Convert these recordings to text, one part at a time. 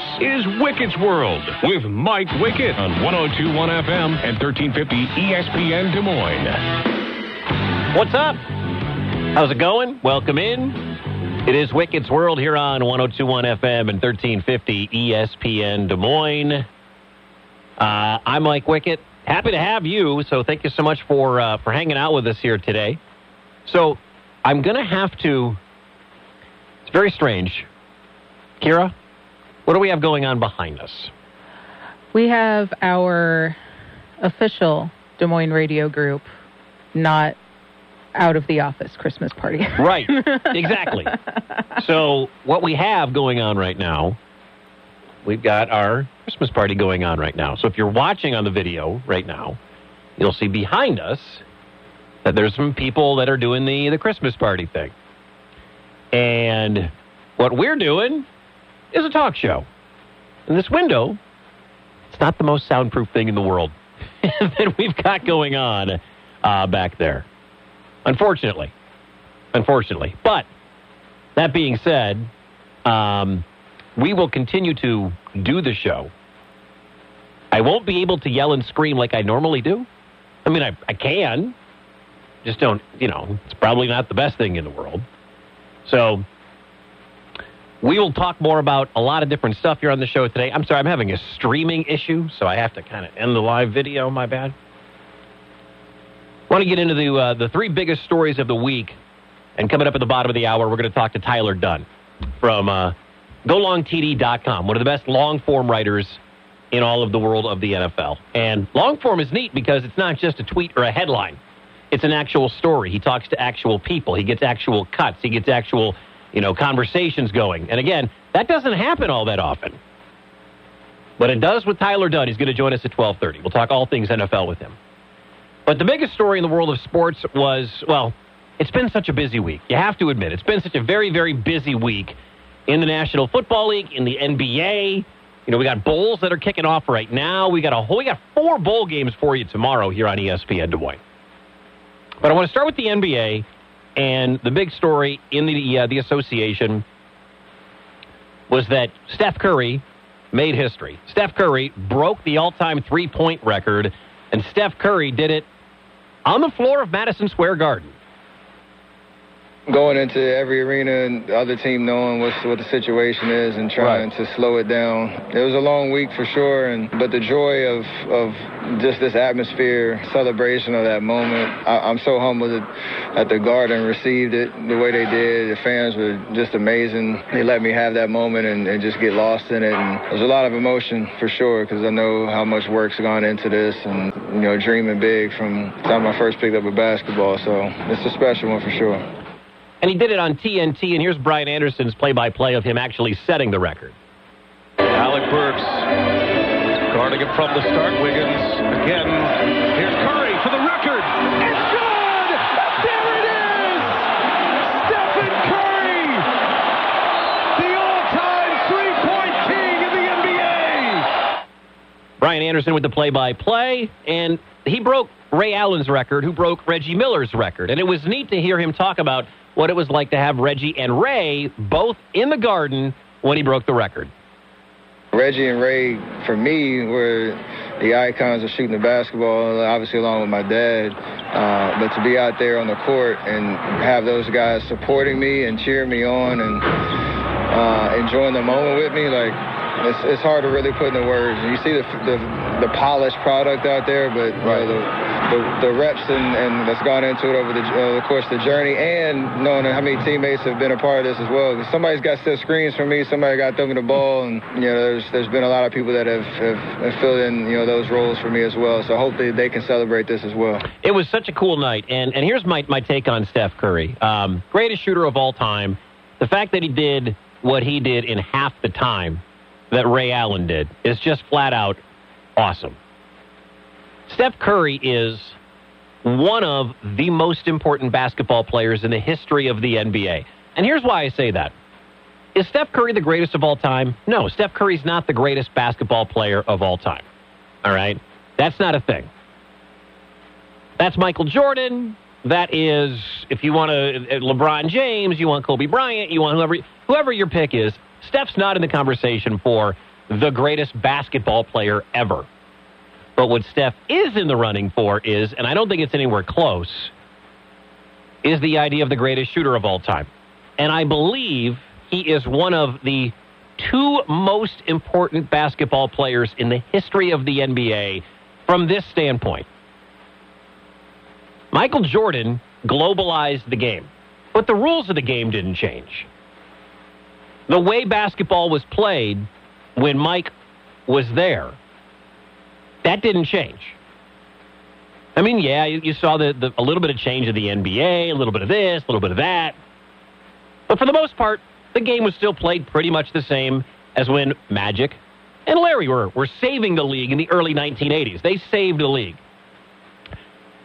This is Wickett's World with Mike Wickett on 1021 FM and 1350 ESPN Des Moines. What's up? How's it going? Welcome in. It is Wickett's World here on 1021 FM and 1350 ESPN Des Moines. Uh, I'm Mike Wickett. Happy to have you. So thank you so much for uh, for hanging out with us here today. So I'm going to have to. It's very strange. Kira, what do we have going on behind us? We have our official Des Moines radio group, not out of the office Christmas party. Right, exactly. so, what we have going on right now, we've got our Christmas party going on right now. So, if you're watching on the video right now, you'll see behind us that there's some people that are doing the, the Christmas party thing. And what we're doing is a talk show. And this window, it's not the most soundproof thing in the world that we've got going on uh, back there. Unfortunately. Unfortunately. But that being said, um, we will continue to do the show. I won't be able to yell and scream like I normally do. I mean, I, I can. Just don't, you know, it's probably not the best thing in the world. So we will talk more about a lot of different stuff here on the show today. I'm sorry, I'm having a streaming issue, so I have to kind of end the live video. My bad. Want to get into the uh, the three biggest stories of the week, and coming up at the bottom of the hour, we're going to talk to Tyler Dunne from uh, GoLongTD.com, one of the best long form writers in all of the world of the NFL. And long form is neat because it's not just a tweet or a headline; it's an actual story. He talks to actual people. He gets actual cuts. He gets actual you know conversations going. And again, that doesn't happen all that often. But it does with Tyler Dunne. He's going to join us at 12:30. We'll talk all things NFL with him. But the biggest story in the world of sports was, well, it's been such a busy week. You have to admit, it's been such a very, very busy week in the National Football League, in the NBA. You know, we got bowls that are kicking off right now. We got a whole, we got four bowl games for you tomorrow here on ESPN Des Moines. But I want to start with the NBA and the big story in the uh, the association was that Steph Curry made history. Steph Curry broke the all-time three-point record, and Steph Curry did it on the floor of Madison Square Garden. Going into every arena and the other team knowing what's, what the situation is and trying Right. to slow it down. It was a long week for sure, and but the joy of of just this atmosphere, celebration of that moment. I, I'm so humbled that, that the Garden received it the way they did. The fans were just amazing. They let me have that moment and, and just get lost in it. And there's a lot of emotion for sure because I know how much work's gone into this and you know dreaming big from the time I first picked up a basketball. So it's a special one for sure. And he did it on TNT, and here's Brian Anderson's play-by-play of him actually setting the record. Alec Burks guarding it from the start. Wiggins again. Here's Curry for the record. It's good! There it is! Stephen Curry! The all-time three-point king in the NBA! Brian Anderson with the play-by-play, and he broke Ray Allen's record, who broke Reggie Miller's record. And it was neat to hear him talk about what it was like to have Reggie and Ray both in the Garden when he broke the record. Reggie and Ray, for me, were the icons of shooting the basketball, obviously along with my dad. Uh, but to be out there on the court and have those guys supporting me and cheering me on and uh, enjoying the moment with me, like, it's, it's hard to really put into words. You see the, the, the polished product out there, but you know, the, the, the reps and, and that's gone into it over the, uh, of course, the journey and knowing how many teammates have been a part of this as well. Somebody's got set screens for me, somebody got thrown the ball, and you know, there's there's been a lot of people that have, have, have filled in you know those roles for me as well. So hopefully they can celebrate this as well. It was such a cool night, and and here's my my take on Steph Curry, um, greatest shooter of all time. The fact that he did what he did in half the time that Ray Allen did is just flat out awesome. Steph Curry is one of the most important basketball players in the history of the NBA. And here's why I say that. Is Steph Curry the greatest of all time? No, Steph Curry's not the greatest basketball player of all time. All right? That's not a thing. That's Michael Jordan. That is, if you want to, uh, LeBron James, you want Kobe Bryant, you want whoever, whoever your pick is. Steph's not in the conversation for the greatest basketball player ever. But what Steph is in the running for is, and I don't think it's anywhere close, is the idea of the greatest shooter of all time. And I believe he is one of the two most important basketball players in the history of the NBA from this standpoint. Michael Jordan globalized the game, but the rules of the game didn't change. The way basketball was played when Mike was there, that didn't change. I mean, yeah, you, you saw the, the, a little bit of change of the NBA, a little bit of this, a little bit of that. But for the most part, the game was still played pretty much the same as when Magic and Larry were, were saving the league in the early 1980s. They saved the league.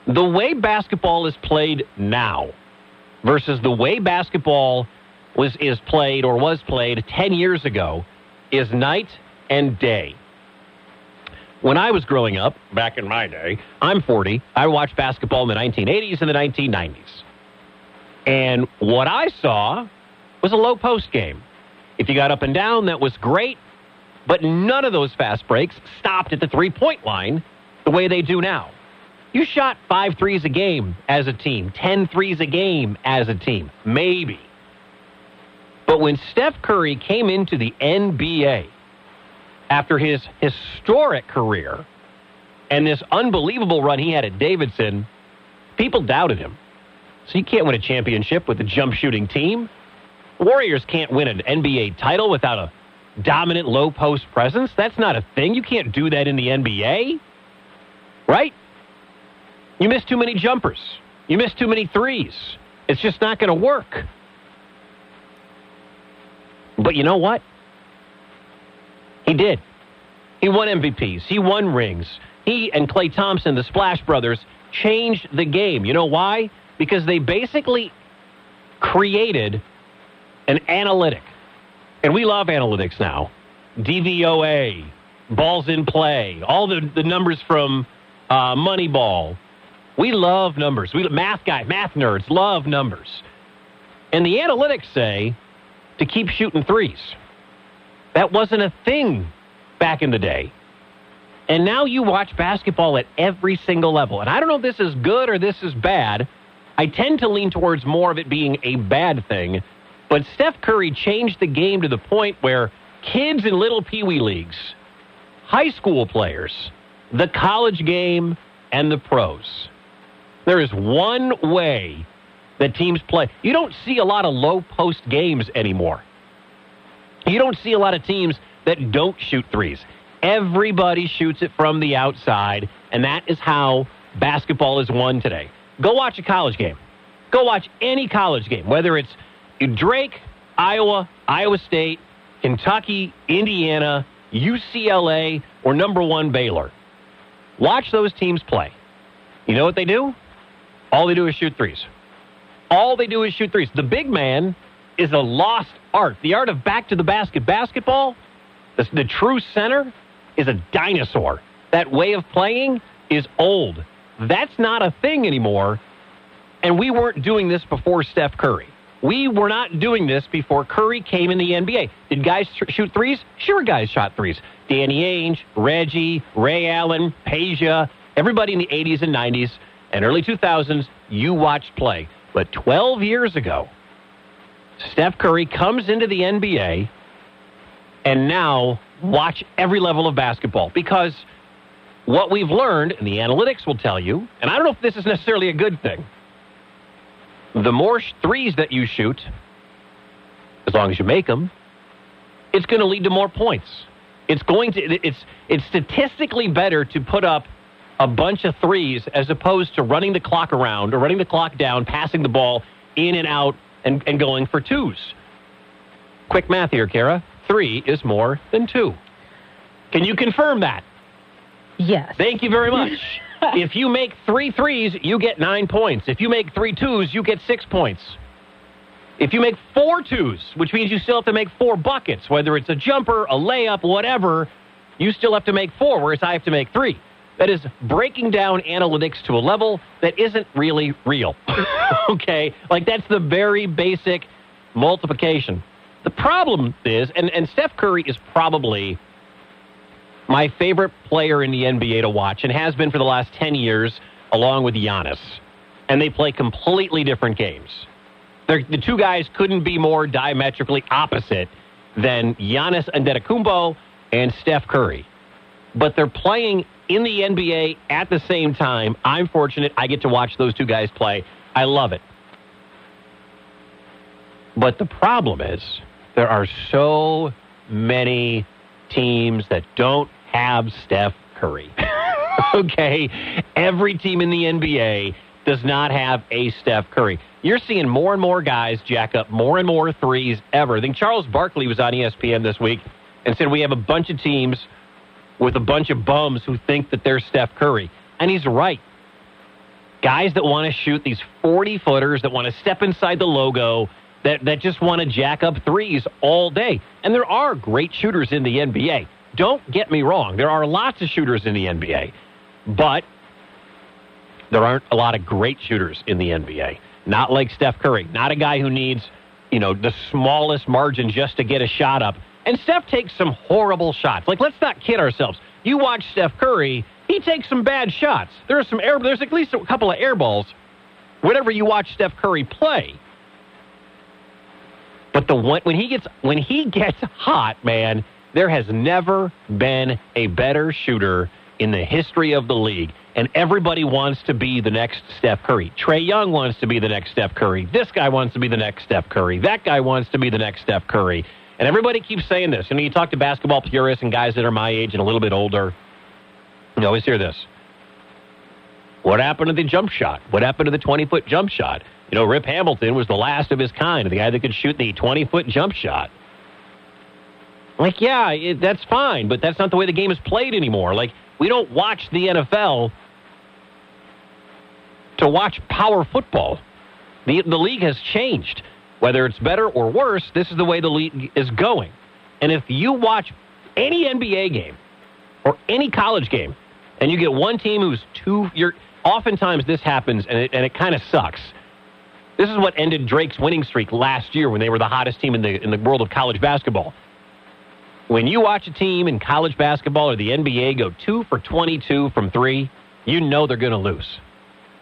The way basketball is played now versus the way basketball was is played or was played 10 years ago is night and day. When I was growing up, back in my day, I'm 40, I watched basketball in the 1980s and the 1990s. And what I saw was a low post game. If you got up and down, that was great, but none of those fast breaks stopped at the three point line the way they do now. You shot five threes a game as a team, ten threes a game as a team, maybe. But when Steph Curry came into the NBA after his historic career and this unbelievable run he had at Davidson, people doubted him. So you can't win a championship with a jump shooting team. Warriors can't win an NBA title without a dominant low post presence. That's not a thing. You can't do that in the NBA. Right? You miss too many jumpers. You miss too many threes. It's just not going to work. But you know what? He did. He won MVPs. He won rings. He and Klay Thompson, the Splash Brothers, changed the game. You know why? Because they basically created an analytic. And we love analytics now. DVOA, balls in play, all the, the numbers from uh, Moneyball. We love numbers. We math guys, math nerds love numbers. And the analytics say to keep shooting threes. That wasn't a thing back in the day. And now you watch basketball at every single level. And I don't know if this is good or this is bad. I tend to lean towards more of it being a bad thing but Steph Curry changed the game to the point where kids in little pee wee leagues, high school players, the college game, and the pros. There is one way that teams play. You don't see a lot of low post games anymore. You don't see a lot of teams that don't shoot threes. Everybody shoots it from the outside, and that is how basketball is won today. Go watch a college game. Go watch any college game, whether it's Drake, Iowa, Iowa State, Kentucky, Indiana, UCLA, or number one Baylor. Watch those teams play. You know what they do? All they do is shoot threes. All they do is shoot threes. The big man is a lost art. The art of back to the basket basketball, the, the true center, is a dinosaur. That way of playing is old. That's not a thing anymore. And we weren't doing this before Steph Curry. We were not doing this before Curry came in the NBA. Did guys sh- shoot threes? Sure, guys shot threes. Danny Ainge, Reggie, Ray Allen, Peja, everybody in the 80s and 90s and early 2000s, you watched play. But 12 years ago, Steph Curry comes into the NBA and now watch every level of basketball because what we've learned, and the analytics will tell you, and I don't know if this is necessarily a good thing, the more threes that you shoot, as long as you make them, it's going to lead to more points. It's going to it's it's statistically better to put up a bunch of threes as opposed to running the clock around or running the clock down, passing the ball in and out and, and going for twos. Quick math here, Kara. Three is more than two. Can you confirm that? Yes. Thank you very much. if you make three threes, you get nine points. If you make three twos, you get six points. If you make four twos, which means you still have to make four buckets, whether it's a jumper, a layup, whatever, you still have to make four, whereas I have to make three. That is breaking down analytics to a level that isn't really real. okay? Like that's the very basic multiplication. The problem is, and, and Steph Curry is probably my favorite player in the NBA to watch and has been for the last 10 years, along with Giannis. And they play completely different games. They're, the two guys couldn't be more diametrically opposite than Giannis Antetokounmpo and Steph Curry. But they're playing in the NBA at the same time. I'm fortunate I get to watch those two guys play. I love it. But the problem is there are so many teams that don't have Steph Curry. okay? Every team in the NBA does not have a Steph Curry. You're seeing more and more guys jack up more and more threes ever. I think Charles Barkley was on ESPN this week and said we have a bunch of teams with a bunch of bums who think that they're Steph Curry. And he's right. Guys that want to shoot these 40 footers, that want to step inside the logo, that, that just want to jack up threes all day. And there are great shooters in the NBA. Don't get me wrong. There are lots of shooters in the NBA. But there aren't a lot of great shooters in the NBA. Not like Steph Curry. Not a guy who needs, you know, the smallest margin just to get a shot up. And Steph takes some horrible shots. Like, let's not kid ourselves. You watch Steph Curry, he takes some bad shots. There are some air, there's at least a couple of air balls whenever you watch Steph Curry play. But the one, when he gets when he gets hot, man, there has never been a better shooter in the history of the league. And everybody wants to be the next Steph Curry. Trae Young wants to be the next Steph Curry. This guy wants to be the next Steph Curry. That guy wants to be the next Steph Curry. And everybody keeps saying this. You know, you talk to basketball purists and guys that are my age and a little bit older. You always hear this. What happened to the jump shot? What happened to the 20 foot jump shot? You know, Rip Hamilton was the last of his kind, the guy that could shoot the 20 foot jump shot. Like, yeah, it, that's fine, but that's not the way the game is played anymore. Like, we don't watch the NFL to watch power football. The, the league has changed. Whether it's better or worse, this is the way the league is going. And if you watch any NBA game or any college game and you get one team who's two, you're, oftentimes this happens and it, and it kind of sucks. This is what ended Drake's winning streak last year when they were the hottest team in the, in the world of college basketball. When you watch a team in college basketball or the NBA go two for 22 from three, you know they're going to lose.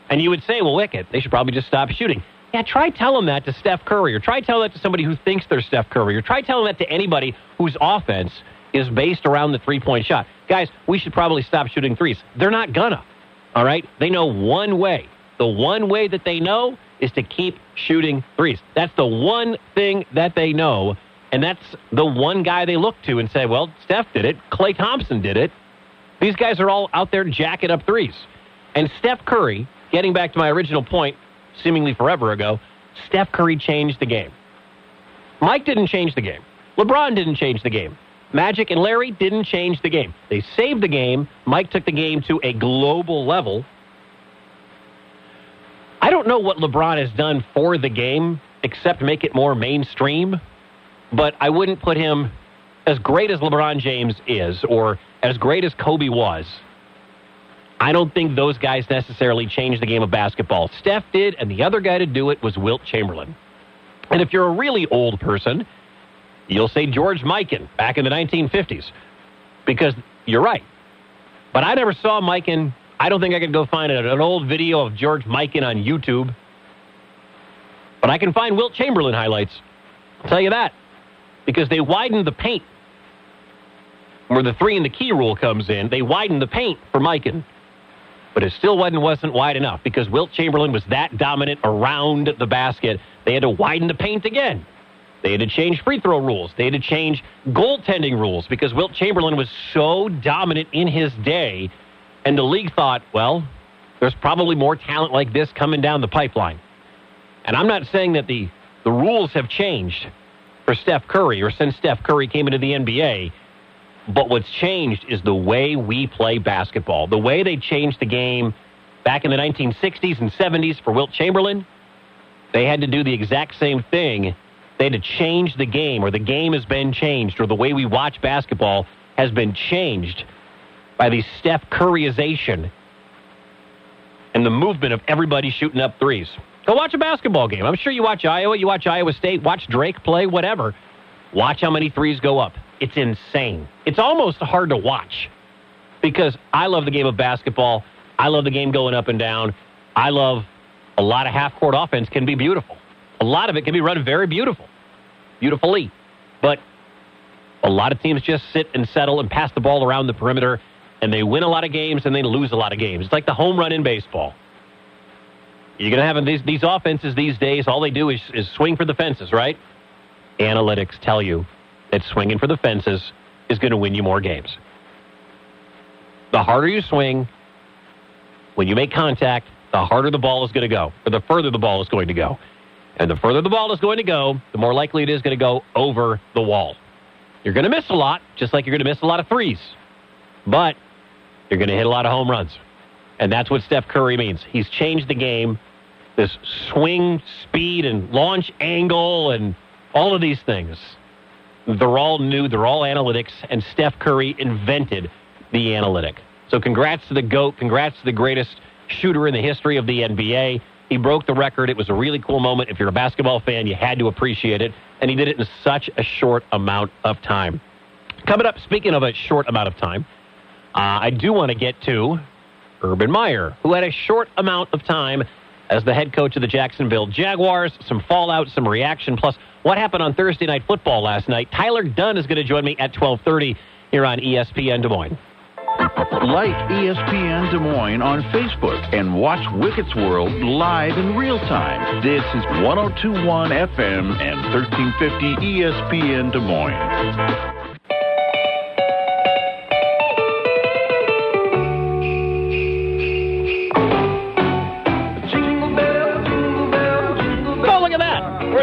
And you would say, well, Wicket, they should probably just stop shooting. Yeah, try telling that to Steph Curry, or try telling that to somebody who thinks they're Steph Curry, or try telling that to anybody whose offense is based around the three point shot. Guys, we should probably stop shooting threes. They're not gonna. All right? They know one way. The one way that they know is to keep shooting threes. That's the one thing that they know. And that's the one guy they look to and say, well, Steph did it. Klay Thompson did it. These guys are all out there jacking up threes. And Steph Curry, getting back to my original point, seemingly forever ago, Steph Curry changed the game. Mike didn't change the game. LeBron didn't change the game. Magic and Larry didn't change the game. They saved the game. Mike took the game to a global level. I don't know what LeBron has done for the game except make it more mainstream, but I wouldn't put him as great as LeBron James is or as great as Kobe was. I don't think those guys necessarily changed the game of basketball. Steph did, and the other guy to do it was Wilt Chamberlain. And if you're a really old person, you'll say George Mikan back in the 1950s because you're right. But I never saw Mikan. I don't think I could go find an old video of George Mikan on YouTube. But I can find Wilt Chamberlain highlights. I'll tell you that. Because they widened the paint. Where the three and the key rule comes in, they widened the paint for Mikan. But it still wasn't, wasn't wide enough because Wilt Chamberlain was that dominant around the basket. They had to widen the paint again. They had to change free throw rules. They had to change goaltending rules because Wilt Chamberlain was so dominant in his day. And the league thought, well, there's probably more talent like this coming down the pipeline. And I'm not saying that the, the rules have changed for Steph Curry or since Steph Curry came into the NBA. But what's changed is the way we play basketball. The way they changed the game back in the 1960s and 70s for Wilt Chamberlain, they had to do the exact same thing. They had to change the game, or the game has been changed, or the way we watch basketball has been changed by the Steph Curryization and the movement of everybody shooting up threes. Go watch a basketball game. I'm sure you watch Iowa, you watch Iowa State, watch Drake play, whatever. Watch how many threes go up. It's insane. It's almost hard to watch because I love the game of basketball. I love the game going up and down. I love a lot of half court offense can be beautiful. A lot of it can be run very beautiful, beautifully. But a lot of teams just sit and settle and pass the ball around the perimeter, and they win a lot of games and they lose a lot of games. It's like the home run in baseball. You're going to have these, these offenses these days, all they do is, is swing for the fences, right? Analytics tell you that swinging for the fences is going to win you more games. The harder you swing, when you make contact, the harder the ball is going to go, or the further the ball is going to go. And the further the ball is going to go, the more likely it is going to go over the wall. You're going to miss a lot, just like you're going to miss a lot of threes. But you're going to hit a lot of home runs. And that's what Steph Curry means. He's changed the game. This swing speed and launch angle and all of these things. They're all new, they're all analytics, and Steph Curry invented the analytic. So congrats to the GOAT, congrats to the greatest shooter in the history of the NBA. He broke the record. It was a really cool moment. If you're a basketball fan, you had to appreciate it. And he did it in such a short amount of time. Coming up, speaking of a short amount of time, uh, I do want to get to Urban Meyer, who had a short amount of time as the head coach of the Jacksonville Jaguars. Some fallout, some reaction, plus what happened on Thursday Night Football last night. Tyler Dunne is going to join me at 12:30 here on ESPN Des Moines. Like ESPN Des Moines on Facebook and watch Wicket's World live in real time. This is 1021 FM and 1350 ESPN Des Moines.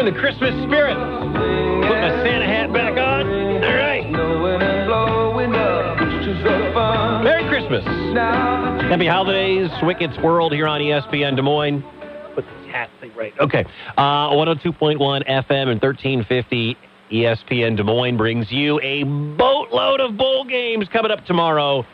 In the Christmas spirit. Put my Santa hat back on. All right. Merry Christmas. Happy holidays, Wicket's World here on ESPN Des Moines. Put this hat thing right. Okay. Uh, 102.1 FM and 1350 ESPN Des Moines brings you a boatload of bowl games coming up tomorrow.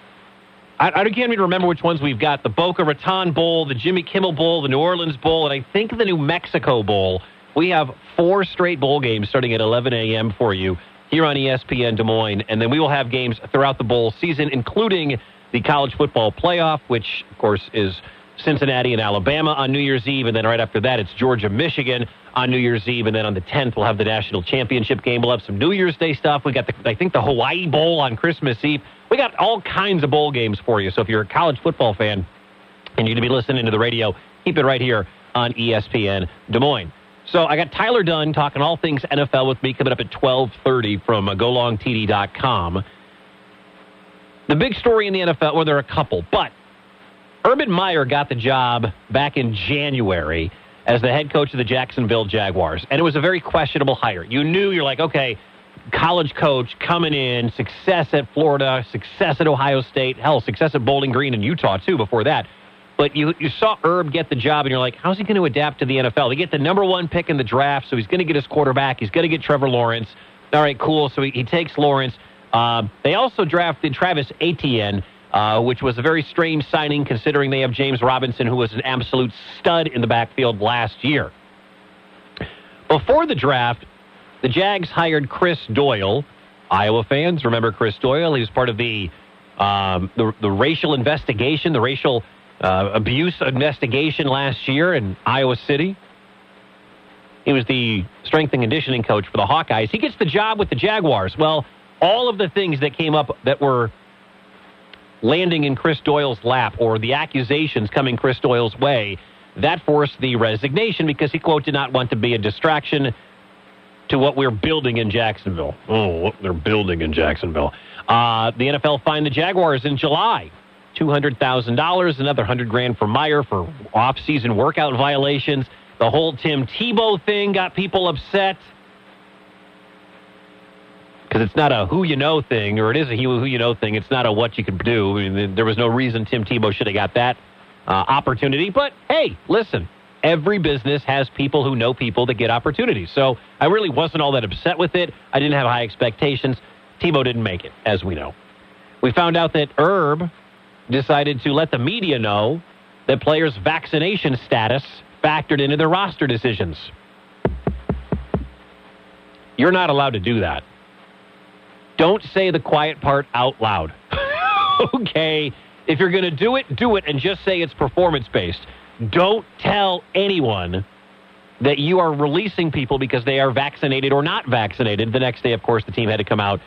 I, I can't even remember which ones we've got. The Boca Raton Bowl, the Jimmy Kimmel Bowl, the New Orleans Bowl, and I think the New Mexico Bowl. We have four straight bowl games starting at 11 a.m. for you here on ESPN Des Moines, and then we will have games throughout the bowl season, including the college football playoff, which, of course, is Cincinnati and Alabama on New Year's Eve, and then right after that, it's Georgia, Michigan on New Year's Eve, and then on the 10th, we'll have the national championship game. We'll have some New Year's Day stuff. We got, the, I think, the Hawaii Bowl on Christmas Eve. We got all kinds of bowl games for you. So if you're a college football fan and you're going to be listening to the radio, keep it right here on ESPN Des Moines. So I got Tyler Dunne talking all things NFL with me coming up at 1230 from uh, GoLongTD.com. The big story in the NFL, well, there are a couple, but Urban Meyer got the job back in January as the head coach of the Jacksonville Jaguars, and it was a very questionable hire. You knew you're like, okay, college coach coming in, success at Florida, success at Ohio State, hell, success at Bowling Green and Utah too before that. But you, you saw Urb get the job, and you're like, how's he going to adapt to the NFL? They get the number one pick in the draft, so he's going to get his quarterback. He's going to get Trevor Lawrence. All right, cool. So he, he takes Lawrence. Uh, they also drafted Travis Etienne, uh, which was a very strange signing considering they have James Robinson, who was an absolute stud in the backfield last year. Before the draft, the Jags hired Chris Doyle. Iowa fans remember Chris Doyle. He was part of the um, the, the racial investigation, the racial uh, abuse investigation last year in Iowa City. He was the strength and conditioning coach for the Hawkeyes. He gets the job with the Jaguars. Well, all of the things that came up that were landing in Chris Doyle's lap or the accusations coming Chris Doyle's way, that forced the resignation because he, quote, did not want to be a distraction to what we're building in Jacksonville. Oh, what they're building in Jacksonville. Uh, the NFL fined the Jaguars in July $200,000, another 100 grand for Meyer for off-season workout violations. The whole Tim Tebow thing got people upset because it's not a who you know thing, or it is a who you know thing. It's not a what you can do. I mean, there was no reason Tim Tebow should have got that uh, opportunity. But hey, listen, every business has people who know people that get opportunities. So I really wasn't all that upset with it. I didn't have high expectations. Tebow didn't make it, as we know. We found out that Urb decided to let the media know that players' vaccination status factored into their roster decisions. You're not allowed to do that. Don't say the quiet part out loud. okay? If you're going to do it, do it and just say it's performance based. Don't tell anyone that you are releasing people because they are vaccinated or not vaccinated. The next day, of course, the team had to come out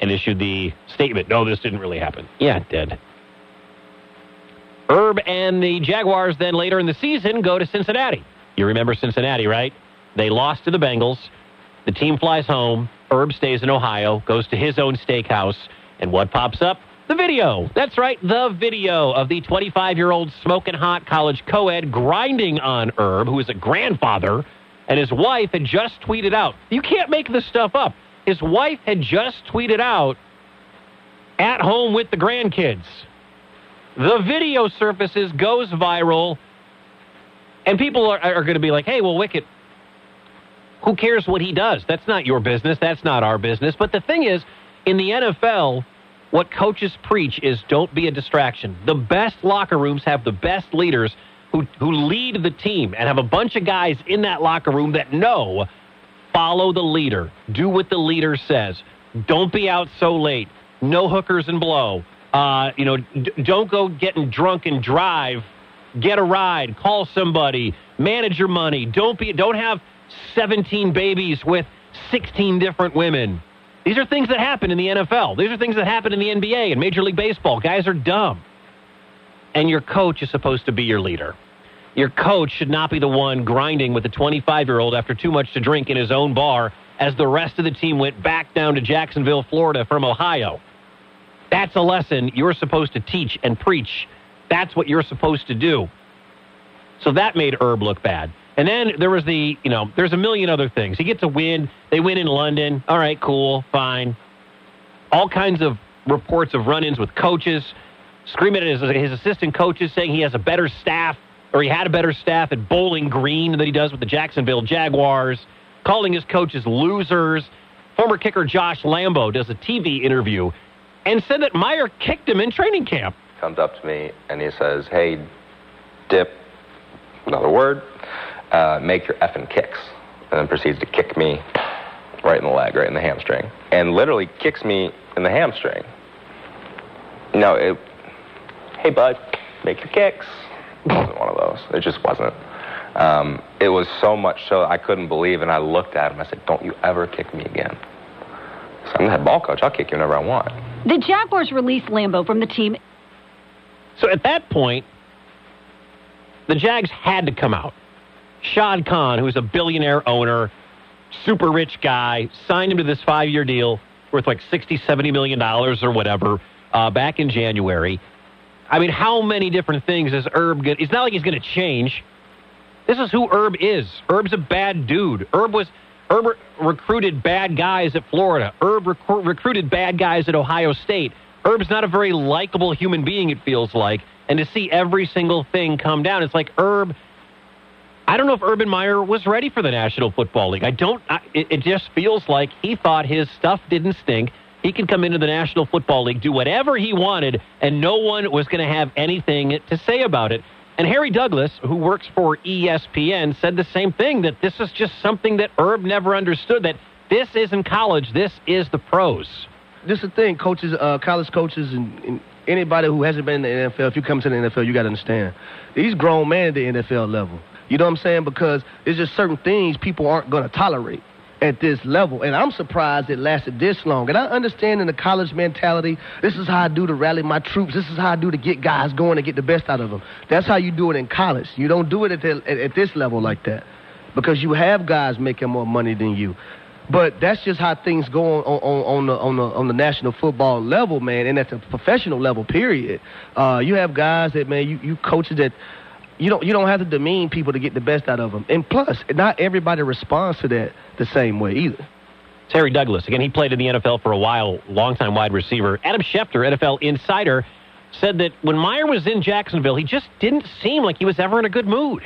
and issue the statement no, this didn't really happen. Yeah, it did. Urb and the Jaguars then later in the season go to Cincinnati. You remember Cincinnati, right? They lost to the Bengals. The team flies home. Urb stays in Ohio, goes to his own steakhouse, and what pops up? The video. That's right, the video of the 25 year old smoking hot college co ed grinding on Urb, who is a grandfather, and his wife had just tweeted out. You can't make this stuff up. His wife had just tweeted out, at home with the grandkids. The video surfaces, goes viral, and people are, are going to be like, hey, well, Wicket, who cares what he does? That's not your business. That's not our business. But the thing is, in the NFL, what coaches preach is don't be a distraction. The best locker rooms have the best leaders who, who lead the team and have a bunch of guys in that locker room that know follow the leader, do what the leader says. Don't be out so late. No hookers and blow. Uh, you know, d- don't go getting drunk and drive. Get a ride. Call somebody. Manage your money. Don't be. Don't have 17 babies with 16 different women. These are things that happen in the NFL. These are things that happen in the NBA and Major League Baseball. Guys are dumb. And your coach is supposed to be your leader. Your coach should not be the one grinding with a 25 year old after too much to drink in his own bar as the rest of the team went back down to Jacksonville, Florida from Ohio. That's a lesson you're supposed to teach and preach. That's what you're supposed to do. So that made Urb look bad. And then there was the, you know, there's a million other things. He gets a win. They win in London. All right, cool, fine. All kinds of reports of run ins with coaches, screaming at his, his assistant coaches, saying he has a better staff, or he had a better staff at Bowling Green than he does with the Jacksonville Jaguars, calling his coaches losers. Former kicker Josh Lambo does a TV interview and said that Meyer kicked him in training camp. Comes up to me and he says, Hey, dip, another word uh, make your effing kicks. And then proceeds to kick me right in the leg, right in the hamstring. And literally kicks me in the hamstring. No, it, hey, bud, make your kicks. It wasn't one of those. It just wasn't. Um, it was so much so I couldn't believe, and I looked at him. I said, Don't you ever kick me again. So I'm the head ball coach. I'll kick you whenever I want. The Jaguars released Lambo from the team. So at that point, the Jags had to come out. Shad Khan, who's a billionaire owner, super rich guy, signed him to this five year deal worth like 60, 70 million dollars or whatever uh, back in January. I mean, how many different things is Urb going to? It's not like he's going to change. This is who Urb is. Urb's a bad dude. Urb was. Urb recruited bad guys at Florida. Urb rec- recruited bad guys at Ohio State. Urb's not a very likable human being, it feels like. And to see every single thing come down, it's like Urb I don't know if Urban Meyer was ready for the National Football League. I don't. I, it, it just feels like he thought his stuff didn't stink. He could come into the National Football League, do whatever he wanted, and no one was going to have anything to say about it. And Harry Douglas, who works for ESPN, said the same thing that this is just something that Urb never understood. That this isn't college. This is the pros. This is the thing, coaches, uh, college coaches, and, and anybody who hasn't been in the NFL. If you come to the NFL, you got to understand these grown men at the NFL level you know what I'm saying? Because there's just certain things people aren't going to tolerate at this level. And I'm surprised it lasted this long. And I understand in the college mentality, this is how I do to rally my troops. This is how I do to get guys going and get the best out of them. That's how you do it in college. You don't do it at, the, at, at this level like that because you have guys making more money than you. But that's just how things go on, on, on, the, on, the, on the national football level, man, and at the professional level, period. Uh, you have guys that, man, you, you coaches that you don't you don't have to demean people to get the best out of them. And plus, not everybody responds to that the same way either. Terry Douglas again. He played in the NFL for a while, longtime wide receiver. Adam Schefter, NFL insider, said that when Meyer was in Jacksonville, he just didn't seem like he was ever in a good mood.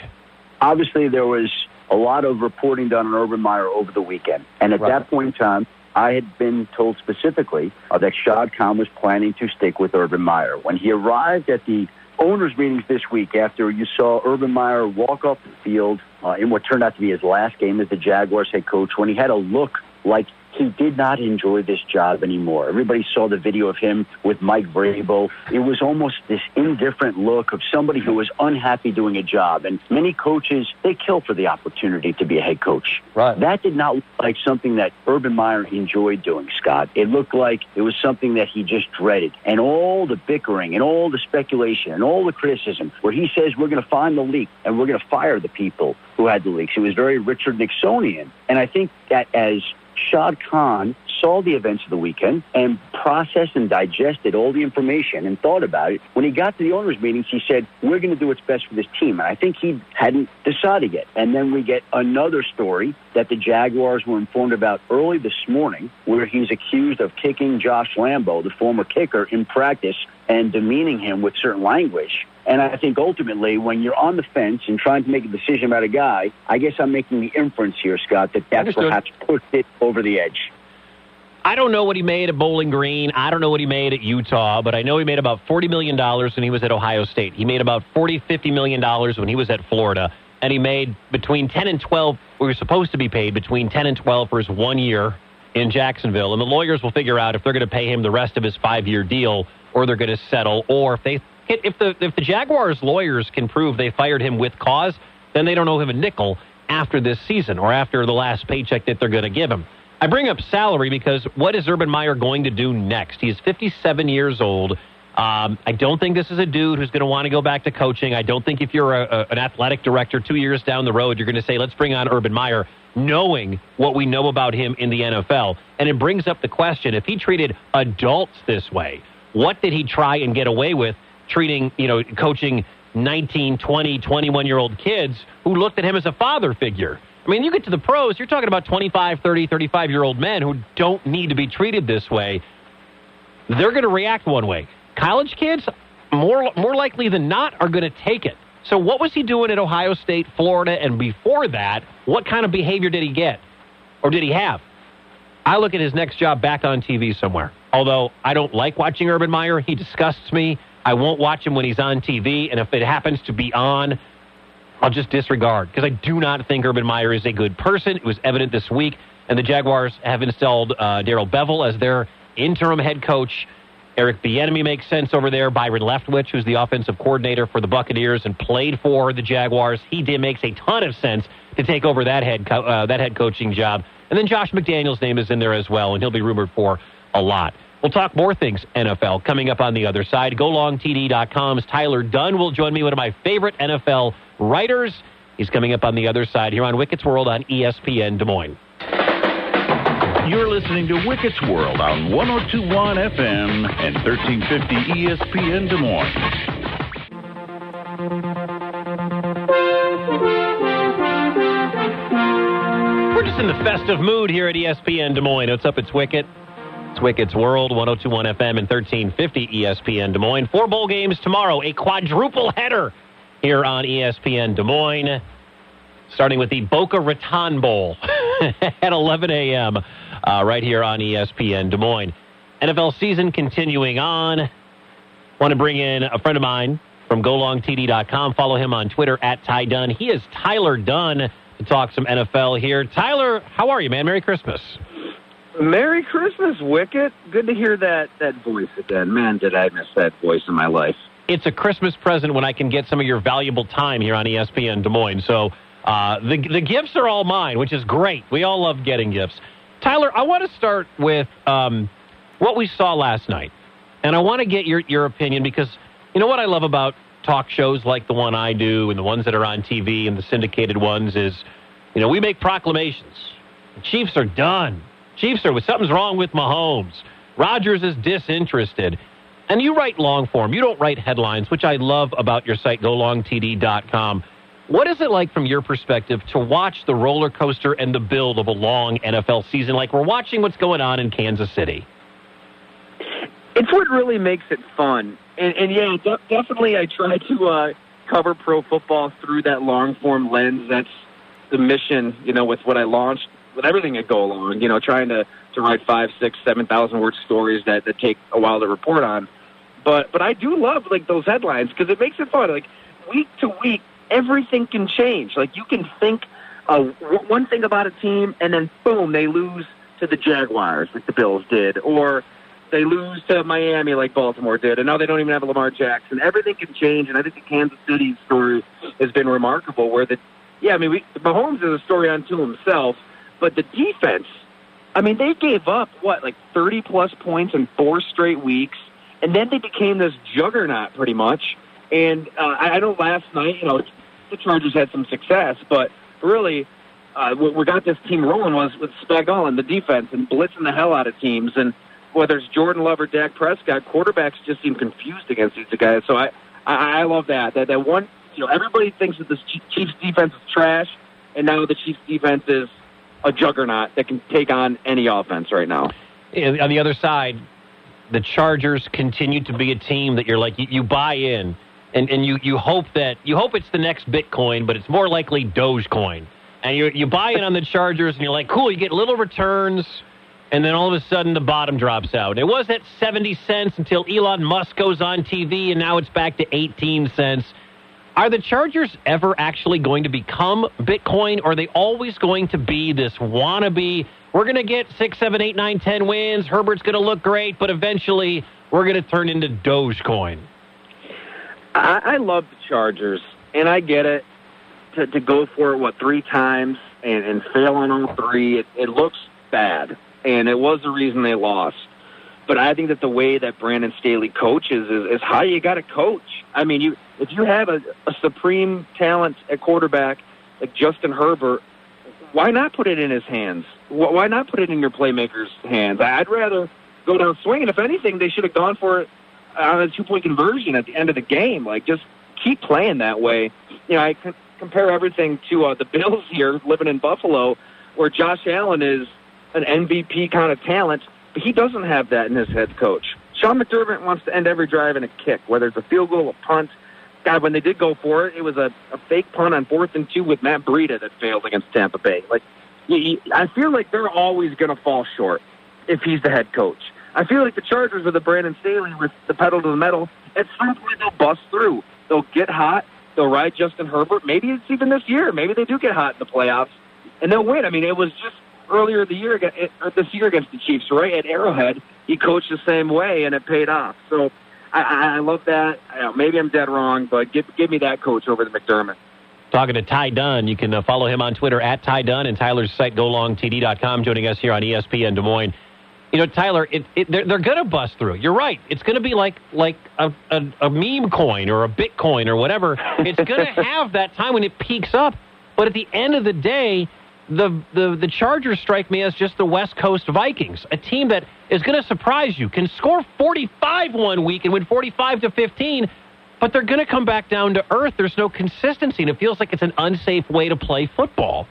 Obviously, there was a lot of reporting done on Urban Meyer over the weekend, and at right. that point in time. I had been told specifically uh, that Shad Khan was planning to stick with Urban Meyer. When he arrived at the owners' meetings this week after you saw Urban Meyer walk off the field uh, in what turned out to be his last game as the Jaguars head coach when he had a look like he did not enjoy this job anymore. Everybody saw the video of him with Mike Vrabel. It was almost this indifferent look of somebody who was unhappy doing a job. And many coaches, they kill for the opportunity to be a head coach. Right. That did not look like something that Urban Meyer enjoyed doing, Scott. It looked like it was something that he just dreaded. And all the bickering and all the speculation and all the criticism where he says we're going to find the leak and we're going to fire the people who had the leaks. It was very Richard Nixonian. And I think that as Shad Khan saw the events of the weekend and processed and digested all the information and thought about it. When he got to the owners' meetings, he said, We're going to do what's best for this team. And I think he hadn't decided yet. And then we get another story that the Jaguars were informed about early this morning, where he's accused of kicking Josh Lambo, the former kicker, in practice and demeaning him with certain language. And I think ultimately, when you're on the fence and trying to make a decision about a guy, I guess I'm making the inference here, Scott, that that's Understood. perhaps pushed it over the edge. I don't know what he made at Bowling Green. I don't know what he made at Utah, but I know he made about $40 million when he was at Ohio State. He made about $40, $50 million when he was at Florida. And he made between 10 and 12, we were supposed to be paid between 10 and 12 for his one year in Jacksonville. And the lawyers will figure out if they're going to pay him the rest of his five year deal or they're going to settle. Or if they if the if the Jaguars lawyers can prove they fired him with cause, then they don't owe him a nickel after this season or after the last paycheck that they're going to give him. I bring up salary because what is Urban Meyer going to do next? He's 57 years old. Um, I don't think this is a dude who's going to want to go back to coaching. I don't think if you're a, a, an athletic director two years down the road, you're going to say, let's bring on Urban Meyer, knowing what we know about him in the NFL. And it brings up the question if he treated adults this way, what did he try and get away with treating, you know, coaching 19, 20, 21 year old kids who looked at him as a father figure? I mean, you get to the pros, you're talking about 25, 30, 35 year old men who don't need to be treated this way. They're going to react one way. College kids, more more likely than not, are going to take it. So, what was he doing at Ohio State, Florida, and before that? What kind of behavior did he get, or did he have? I look at his next job back on TV somewhere. Although I don't like watching Urban Meyer, he disgusts me. I won't watch him when he's on TV, and if it happens to be on, I'll just disregard because I do not think Urban Meyer is a good person. It was evident this week, and the Jaguars have installed uh, Darrell Bevell as their interim head coach. Eric Bieniemy makes sense over there. Byron Leftwich, who's the offensive coordinator for the Buccaneers and played for the Jaguars, he did makes a ton of sense to take over that head co- uh, that head coaching job. And then Josh McDaniels' name is in there as well, and he'll be rumored for a lot. We'll talk more things NFL coming up on the other side. GoLongTD.com's Tyler Dunne will join me, one of my favorite NFL writers. He's coming up on the other side here on Wicket's World on ESPN Des Moines. You're listening to Wicket's World on 1021 FM and 1350 ESPN Des Moines. We're just in the festive mood here at ESPN Des Moines. What's up? It's Wicket. It's Wicket's World, 1021 FM and 1350 ESPN Des Moines. Four bowl games tomorrow, a quadruple header here on ESPN Des Moines, starting with the Boca Raton Bowl at 11 a.m. Uh, right here on ESPN Des Moines. NFL season continuing on. Want to bring in a friend of mine from GoLongTD.com. Follow him on Twitter at Ty Dunne. He is Tyler Dunne to talk some NFL here. Tyler, how are you, man? Merry Christmas. Merry Christmas, Wicket. Good to hear that that voice again. Man, did I miss that voice in my life. It's a Christmas present when I can get some of your valuable time here on ESPN Des Moines. So uh, the the gifts are all mine, which is great. We all love getting gifts. Tyler, I want to start with um, what we saw last night, and I want to get your your opinion because you know what I love about talk shows like the one I do and the ones that are on TV and the syndicated ones is, you know, we make proclamations. The Chiefs are done. Chiefs are with something's wrong with Mahomes. Rodgers is disinterested. And you write long form. You don't write headlines, which I love about your site, golongtd.com. What is it like from your perspective to watch the roller coaster and the build of a long NFL season like we're watching what's going on in Kansas City? It's what really makes it fun. And, and yeah, de- definitely I try to uh, cover pro football through that long form lens. That's the mission, you know, with what I launched, with everything that go along, you know, trying to, to write five, six, seven thousand word stories that, that take a while to report on. But but I do love like those headlines because it makes it fun. Like week to week, everything can change. Like you can think uh, w- one thing about a team, and then boom, they lose to the Jaguars like the Bills did, or they lose to Miami like Baltimore did, and now they don't even have a Lamar Jackson. Everything can change, and I think the Kansas City story has been remarkable. Where the, yeah, I mean, we, Mahomes is a story unto himself, but the defense, I mean, they gave up what like 30 plus points in four straight weeks, and then they became this juggernaut pretty much. And uh, I, I know last night, you know, the Chargers had some success, but really. Uh, what got this team rolling was with Spagal and the defense and blitzing the hell out of teams and whether it's Jordan Love or Dak Prescott, quarterbacks just seem confused against these guys. So I, I, I love that. That that one, you know, everybody thinks that this Chiefs defense is trash, and now the Chiefs defense is a juggernaut that can take on any offense right now. And on the other side, the Chargers continue to be a team that you're like you, you buy in, and and you you hope that you hope it's the next Bitcoin, but it's more likely Dogecoin. And you you buy in on the Chargers, and you're like, cool, you get little returns and then all of a sudden the bottom drops out. It was at 70 cents until Elon Musk goes on TV, and now it's back to 18 cents. Are the Chargers ever actually going to become Bitcoin, or are they always going to be this wannabe? We're going to get six, seven, eight, nine, ten wins. Herbert's going to look great, but eventually we're going to turn into Dogecoin. I, I love the Chargers, and I get it. To, to go for it, what, three times and, and fail on all three, it, it looks bad and it was the reason they lost. But I think that the way that Brandon Staley coaches is, is how you got to coach. I mean, you if you have a, a supreme talent at quarterback like Justin Herbert, why not put it in his hands? Why not put it in your playmakers' hands? I'd rather go down swinging. If anything, they should have gone for it on a two-point conversion at the end of the game. Like, just keep playing that way. You know, I compare everything to uh, the Bills here, living in Buffalo, where Josh Allen is an MVP kind of talent, but he doesn't have that in his head coach. Sean McDermott wants to end every drive in a kick, whether it's a field goal, a punt. God, when they did go for it, it was a, a fake punt on fourth and two with Matt Breida that failed against Tampa Bay. Like, he, I feel like they're always going to fall short if he's the head coach. I feel like the Chargers with the Brandon Staley with the pedal to the metal, at some point they'll bust through. They'll get hot. They'll ride Justin Herbert. Maybe it's even this year. Maybe they do get hot in the playoffs, and they'll win. I mean, it was just earlier the year this year against the Chiefs, right at Arrowhead, he coached the same way and it paid off. So I, I love that. I maybe I'm dead wrong, but give give me that coach over the McDermott. Talking to Ty Dunne. You can uh, follow him on Twitter at Ty Dunne and Tyler's site golongtd.com. Joining us here on ESPN Des Moines. You know, Tyler, it, it, they're, they're going to bust through. You're right. It's going to be like like a, a, a meme coin or a Bitcoin or whatever. It's going to have that time when it peaks up. But at the end of the day, the, the, the Chargers strike me as just the West Coast Vikings, a team that is going to surprise you, can score 45 one week and win 45 to 15, but they're going to come back down to earth. There's no consistency, and it feels like it's an unsafe way to play football.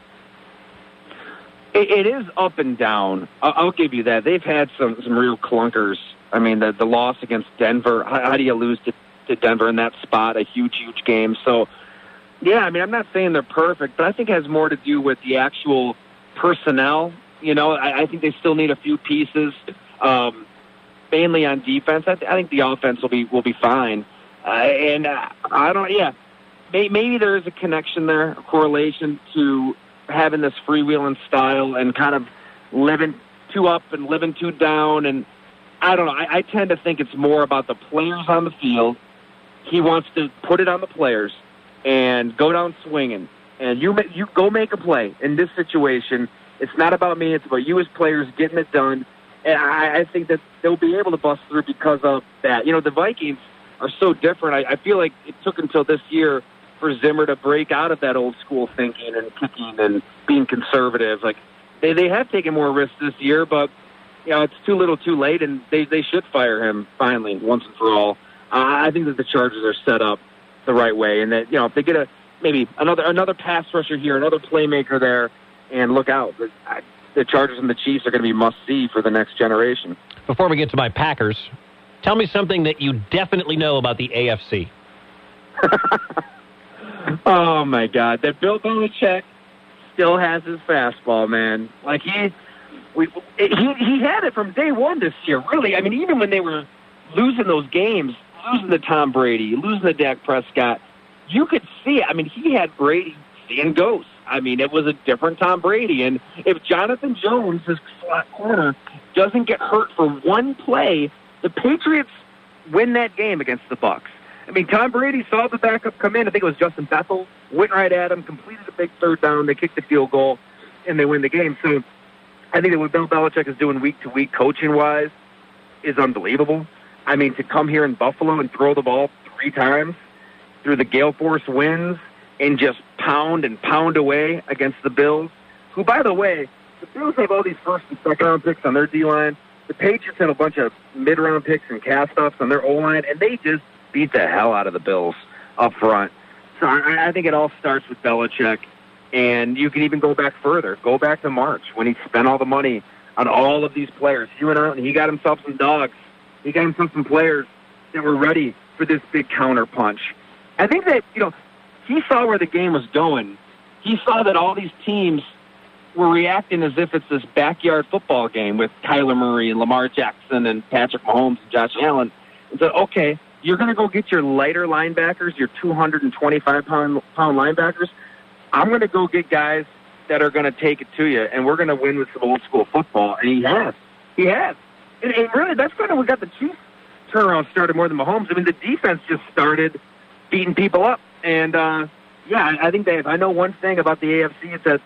it, is up and down. I'll, I'll give you that. They've had some some real clunkers. I mean, the the loss against Denver. How, how do you lose to, to Denver in that spot? A huge, huge game. So yeah, I mean, I'm not saying they're perfect, but I think it has more to do with the actual personnel. You know, I, I think they still need a few pieces, um, mainly on defense. I, th- I think the offense will be will be fine. Uh, and uh, I don't, yeah, may, maybe there is a connection there, a correlation to having this freewheeling style and kind of living two up and living two down. And I don't know. I, I tend to think it's more about the players on the field. He wants to put it on the players and go down swinging, and you you go make a play in this situation. It's not about me; it's about you as players getting it done. And I, I think that they'll be able to bust through because of that. You know, the Vikings are so different. I, I feel like it took until this year for Zimmer to break out of that old school thinking and kicking and being conservative. Like they they have taken more risks this year, but you know it's too little, too late, and they they should fire him finally once and for all. Uh, I think that the Chargers are set up the right way, and that you know if they get a maybe another another pass rusher here, another playmaker there, and look out, the, the Chargers and the Chiefs are going to be must see for the next generation. Before we get to my Packers, tell me something that you definitely know about the AFC. oh my God, that Bill Belichick still has his fastball, man. Like he. We, he he had it from day one this year. Really, I mean, even when they were losing those games, losing to Tom Brady, losing to Dak Prescott, you could see. I mean, he had Brady seeing ghosts. I mean, it was a different Tom Brady. And if Jonathan Jones, his slot corner, doesn't get hurt for one play, the Patriots win that game against the Bucs. I mean, Tom Brady saw the backup come in. I think it was Justin Bethel. Went right at him, completed a big third down. They kicked the field goal, and they win the game. So I think that what Bill Belichick is doing week to week, coaching wise, is unbelievable. I mean, to come here in Buffalo and throw the ball three times through the gale force winds and just pound and pound away against the Bills, who, by the way, the Bills have all these first and second round picks on their D line. The Patriots had a bunch of mid round picks and cast offs on their O line, and they just beat the hell out of the Bills up front. So I, I think it all starts with Belichick. And you can even go back further. Go back to March when he spent all the money on all of these players. He went out and he got himself some dogs. He got himself some players that were ready for this big counter punch. I think that, you know, he saw where the game was going. He saw that all these teams were reacting as if it's this backyard football game with Kyler Murray and Lamar Jackson and Patrick Mahomes and Josh Allen. And said, okay, you're going to go get your lighter linebackers, your 225 pound, pound linebackers. I'm going to go get guys that are going to take it to you, and we're going to win with some old school football. And he has. He has. And, and really, that's kind of what got the Chiefs turnaround started more than Mahomes. I mean, the defense just started beating people up. And, uh, yeah, I think they, if I know one thing about the AFC, it's that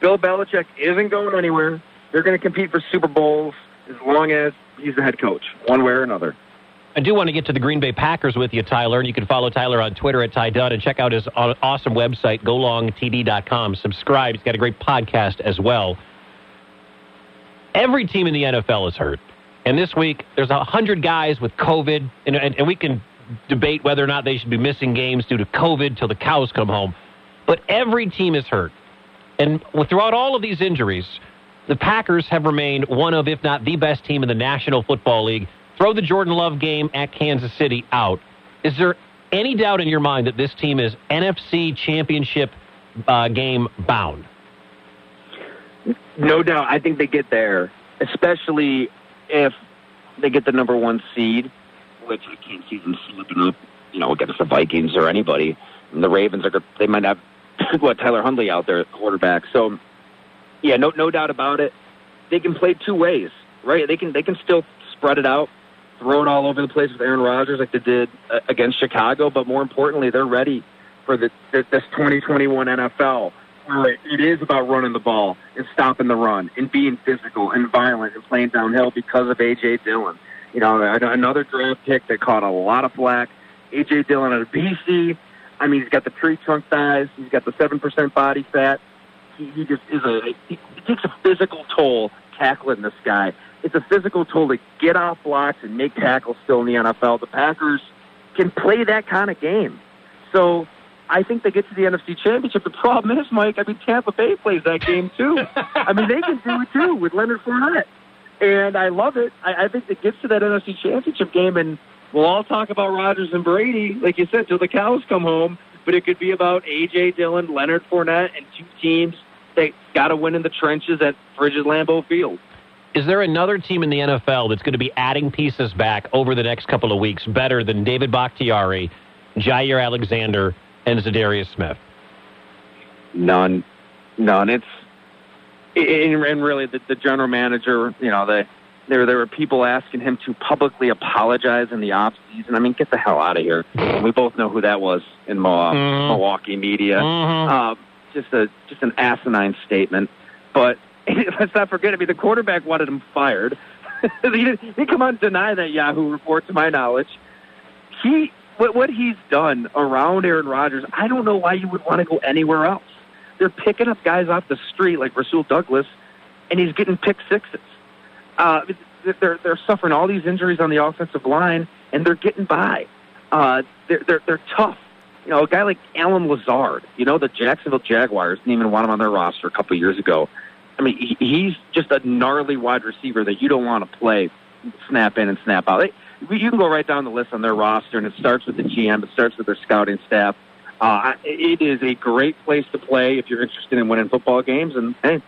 Bill Belichick isn't going anywhere. They're going to compete for Super Bowls as long as he's the head coach, one way or another. I do want to get to the Green Bay Packers with you, Tyler, and you can follow Tyler on Twitter at Ty Dunne and check out his awesome website, golongtd.com. Subscribe. He's got a great podcast as well. Every team in the NFL is hurt. And this week, there's a 100 guys with COVID, and, and, and we can debate whether or not they should be missing games due to COVID till the cows come home. But every team is hurt. And throughout all of these injuries, the Packers have remained one of, if not the best team in the National Football League. Throw the Jordan Love game at Kansas City out. Is there any doubt in your mind that this team is NFC Championship uh, game bound? No doubt. I think they get there, especially if they get the number one seed, which I can't see them slipping up, you know, against the Vikings or anybody. And the Ravens are, they might have, what, Tyler Huntley out there at quarterback. So, yeah, no, no doubt about it. They can play two ways, right? They can, they can still spread it out, throw it all over the place with Aaron Rodgers like they did uh, against Chicago. But more importantly, they're ready for the, this 2021 NFL it is about running the ball and stopping the run and being physical and violent and playing downhill because of A.J. Dillon. You know, another draft pick that caught a lot of flack. A.J. Dillon out of BC. I mean, he's got the tree trunk thighs. He's got the 7% body fat. He, he just is a, he, he takes a physical toll tackling this guy. It's a physical toll to get off blocks and make tackles still in the NFL. The Packers can play that kind of game. So I think they get to the NFC Championship. The problem is, Mike, I mean, Tampa Bay plays that game too. I mean, they can do it too with Leonard Fournette. And I love it. I, I think it gets to that NFC Championship game, and we'll all talk about Rodgers and Brady, like you said, till the cows come home. But it could be about A.J. Dillon, Leonard Fournette, and two teams that got to win in the trenches at Frigid Lambeau Field. Is there another team in the NFL that's going to be adding pieces back over the next couple of weeks better than David Bakhtiari, Jaire Alexander, and Za'Darius Smith? None, none. It's and, really the, the general manager. You know, the, there there were people asking him to publicly apologize in the off season. I mean, get the hell out of here. We both know who that was in Mo- Mhm. Milwaukee media. Mhm. Uh, just a just an asinine statement. But let's not forget. I mean, the quarterback wanted him fired. he didn't he come out and deny that Yahoo report, to my knowledge. He what what he's done around Aaron Rodgers. I don't know why you would want to go anywhere else. They're picking up guys off the street like Rasul Douglas, and he's getting pick sixes. Uh, they're they're suffering all these injuries on the offensive line, and they're getting by. Uh, they're they're they're tough. You know, a guy like Allen Lazard. You know, the Jacksonville Jaguars didn't even want him on their roster a couple of years ago. I mean, he, he's just a gnarly wide receiver that you don't want to play snap in and snap out. They, you can go right down the list on their roster, and it starts with the GM. It starts with their scouting staff. Uh, it is a great place to play if you're interested in winning football games. And hey,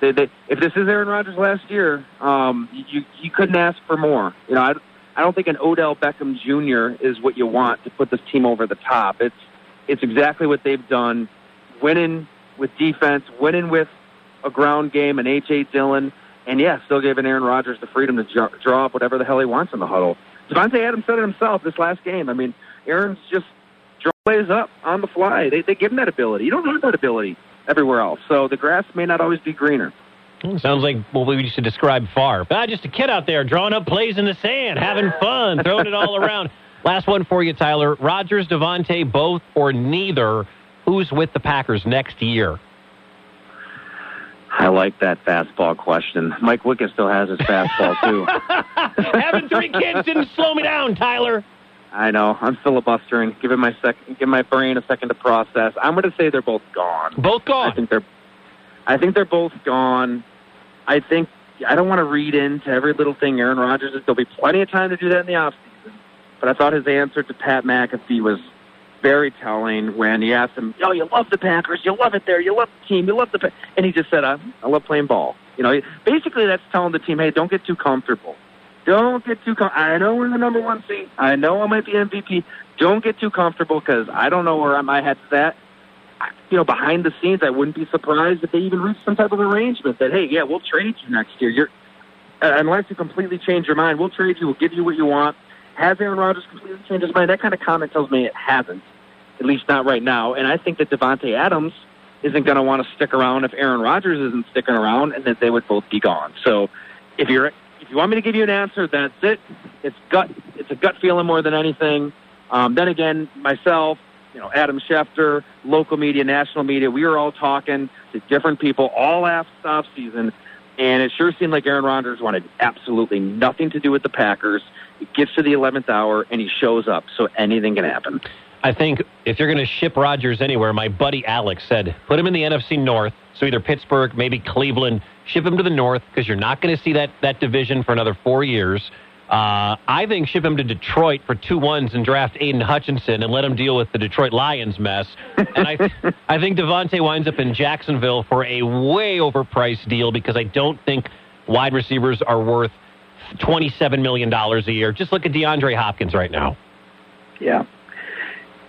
they, they, if this is Aaron Rodgers last year, um, you you couldn't ask for more. You know, I, I don't think an Odell Beckham Jr. is what you want to put this team over the top. It's it's exactly what they've done, winning with defense, winning with a ground game and H.A. Dillon, and yeah, still giving Aaron Rodgers the freedom to draw, draw up whatever the hell he wants in the huddle. Davante Adams said it himself this last game. I mean, Aaron's just draw plays up on the fly. They, they give him that ability. You don't have that ability everywhere else. So the grass may not always be greener. Sounds like what we used to describe Favre. Ah, just a kid out there drawing up plays in the sand, having fun, throwing it all around. Last one for you, Tyler. Rodgers, Davante, both or neither. Who's with the Packers next year? I like that fastball question. Mike Wickett still has his fastball too. Having three kids didn't slow me down, Tyler. I know. I'm filibustering. Giving my second, give my brain a second to process. I'm going to say they're both gone. Both gone. I think they're. I think they're both gone. I think I don't want to read into every little thing Aaron Rodgers is. There'll be plenty of time to do that in the offseason. But I thought his answer to Pat McAfee was very telling when he asked him, "Oh, you love the Packers, you love it there, you love the team, you love the," pa-. and he just said, I, "I love playing ball." You know, basically that's telling the team, "Hey, don't get too comfortable. Don't get too. Com- I know we're the number one seed. I know I might be MVP. Don't get too comfortable because I don't know where my head's at." You know, behind the scenes, I wouldn't be surprised if they even reached some type of arrangement that, hey, yeah, we'll trade you next year. You're, uh, unless you completely change your mind, we'll trade you. We'll give you what you want. Has Aaron Rodgers completely changed his mind? That kind of comment tells me it hasn't, at least not right now. And I think that Davante Adams isn't going to want to stick around if Aaron Rodgers isn't sticking around, and that they would both be gone. So, if you're if you want me to give you an answer, that's it. It's gut. It's a gut feeling more than anything. Um, then again, myself, you know, Adam Schefter, local media, national media, we were all talking to different people all last off season, and it sure seemed like Aaron Rodgers wanted absolutely nothing to do with the Packers. It gets to the 11th hour and he shows up, so anything can happen. I think if you're going to ship Rodgers anywhere, my buddy Alex said, put him in the NFC North. So either Pittsburgh, maybe Cleveland, ship him to the North because you're not going to see that, that division for another four years. Uh, I think ship him to Detroit for two ones and draft Aidan Hutchinson and let him deal with the Detroit Lions mess. And I, I think Davante winds up in Jacksonville for a way overpriced deal because I don't think wide receivers are worth $27 million a year. Just look at DeAndre Hopkins right now. Yeah.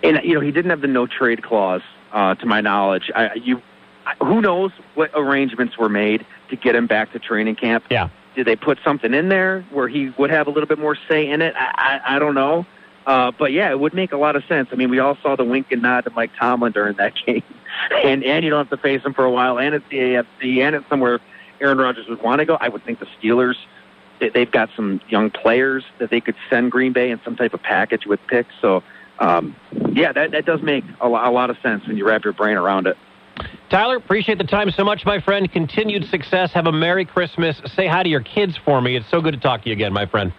And, you know, he didn't have the no trade clause, uh, to my knowledge. I, you, who knows what arrangements were made to get him back to training camp? Yeah. Did they put something in there where he would have a little bit more say in it? I, I, I don't know. Uh, but yeah, it would make a lot of sense. I mean, we all saw the wink and nod to Mike Tomlin during that game, and and you don't have to face him for a while, and it's the AFC, and it's somewhere Aaron Rodgers would want to go. I would think the Steelers they've got some young players that they could send Green Bay in some type of package with picks. So, um, yeah, that, that does make a, a lot of sense when you wrap your brain around it. Tyler, appreciate the time so much, my friend. Continued success. Have a Merry Christmas. Say hi to your kids for me. It's so good to talk to you again, my friend.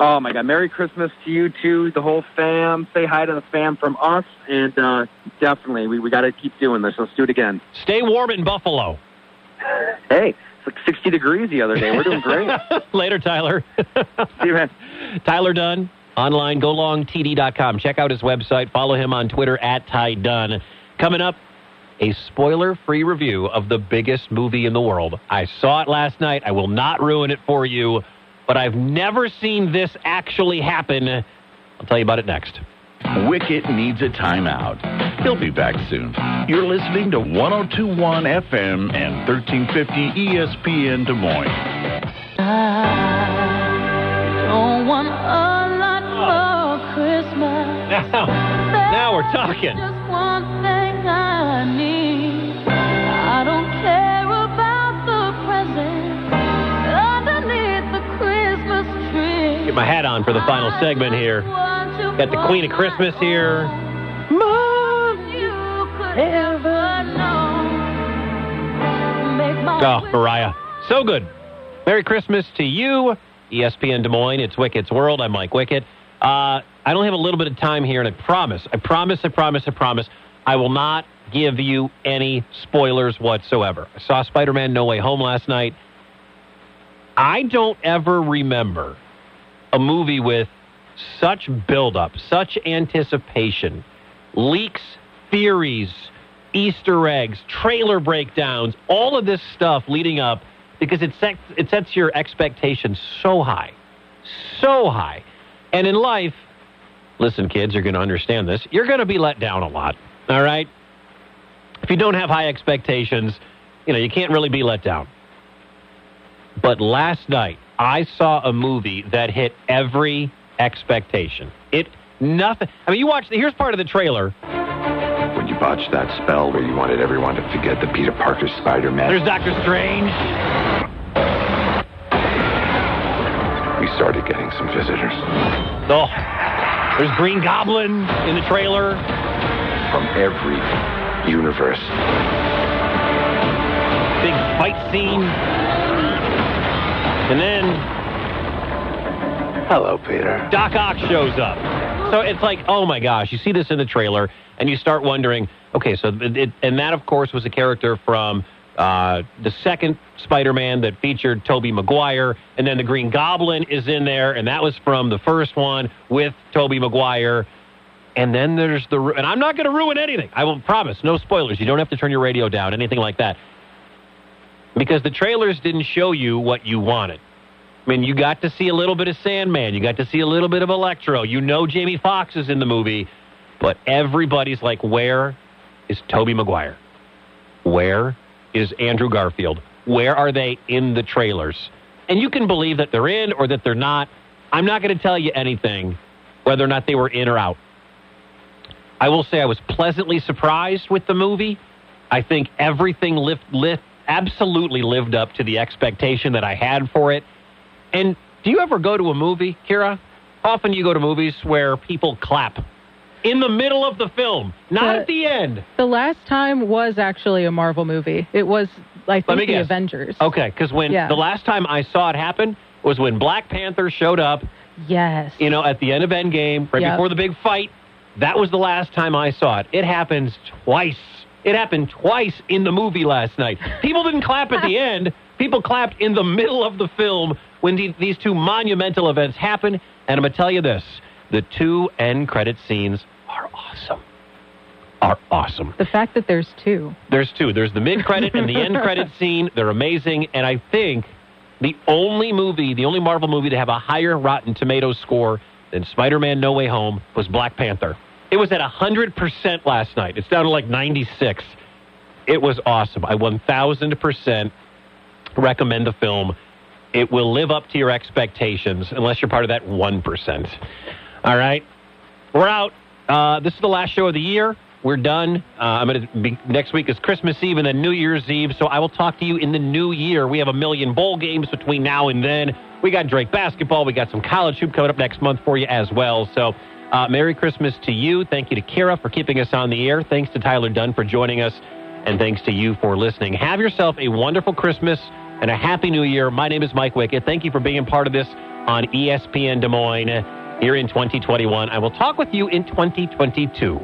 Oh, my God. Merry Christmas to you, too, the whole fam. Say hi to the fam from us. And uh, definitely, we, we got to keep doing this. Let's do it again. Stay warm in Buffalo. Hey, like 60 degrees the other day. We're doing great. Later, Tyler. See you, man. Tyler Dunne, online, golongtd.com. Check out his website. Follow him on Twitter at Ty Dunne. Coming up, a spoiler free review of the biggest movie in the world. I saw it last night. I will not ruin it for you, but I've never seen this actually happen. I'll tell you about it next. Wicket needs a timeout. He'll be back soon. You're listening to 1021 FM and 1350 ESPN Des Moines. I don't want a lot for Christmas. Now, now we're talking. Just one thing I need. I don't care about the presents underneath the Christmas tree. Get my hat on for the final segment here. Got the Queen of Christmas here. Oh, Mariah. So good. Merry Christmas to you, ESPN Des Moines. It's Wicket's World. I'm Mike Wicket. Uh, I don't have a little bit of time here, and I promise, I promise, I promise, I promise, I will not give you any spoilers whatsoever. I saw Spider Man No Way Home last night. I don't ever remember a movie with such buildup, such anticipation, leaks, theories, Easter eggs, trailer breakdowns, all of this stuff leading up because it sets, it sets your expectations so high, so high. And in life, listen, kids, you're going to understand this. You're going to be let down a lot, all right? if you don't have high expectations, you know, you can't really be let down. But last night, I saw a movie that hit every expectation. It nothing. I mean, you watch. Here's part of the trailer. When you botched that spell where you wanted everyone to forget the Peter Parker Spider-Man. There's Doctor Strange. We started getting some visitors. Oh, there's Green Goblin in the trailer. From every universe. Big fight scene. And then Hello, Peter. Doc Ock shows up. So it's like, oh my gosh, you see this in the trailer, and you start wondering, okay, so it, and that of course was a character from uh, the second Spider-Man that featured Tobey Maguire, and then the Green Goblin is in there, and that was from the first one with Tobey Maguire. And then there's the, and I'm not going to ruin anything. I will promise, no spoilers. You don't have to turn your radio down, anything like that, because the trailers didn't show you what you wanted. I mean, you got to see a little bit of Sandman. You got to see a little bit of Electro. You know Jamie Foxx is in the movie, but everybody's like, where is Tobey Maguire? Where is Andrew Garfield? Where are they in the trailers? And you can believe that they're in or that they're not. I'm not going to tell you anything whether or not they were in or out. I will say I was pleasantly surprised with the movie. I think everything absolutely lived up to the expectation that I had for it. And do you ever go to a movie, Kira? Often you go to movies where people clap in the middle of the film, not But at the end. The last time was actually a Marvel movie. It was, I think, the guess. Avengers. Okay, because when Yeah. the last time I saw it happen was when Black Panther showed up, Yes. you know, at the end of Endgame, right Yep. before the big fight. That was the last time I saw it. It happens twice. It happened twice in the movie last night. People didn't clap at the end. People clapped in the middle of the film when the, these two monumental events happen. And I'm going to tell you this the two end credit scenes are awesome. Are awesome. The fact that there's two. There's two. There's the mid credit and the end credit scene. They're amazing. And I think the only movie, the only Marvel movie to have a higher Rotten Tomatoes score than Spider Man No Way Home was Black Panther. It was at 100% last night. It's down to like 96. It was awesome. I 1000% recommend the film. It will live up to your expectations unless you're part of that 1%. All right. We're out. Uh, this is the last show of the year. We're done. Uh, I'm going to be next week is Christmas Eve and then New Year's Eve. So I will talk to you in the new year. We have a million bowl games between now and then. We got Drake basketball. We got some college hoop coming up next month for you as well. So uh, Merry Christmas to you. Thank you to Kira for keeping us on the air. Thanks to Tyler Dunne for joining us, and thanks to you for listening. Have yourself a wonderful Christmas and a happy new year. My name is Mike Wickett. Thank you for being part of this on ESPN Des Moines here in 2021. I will talk with you in 2022.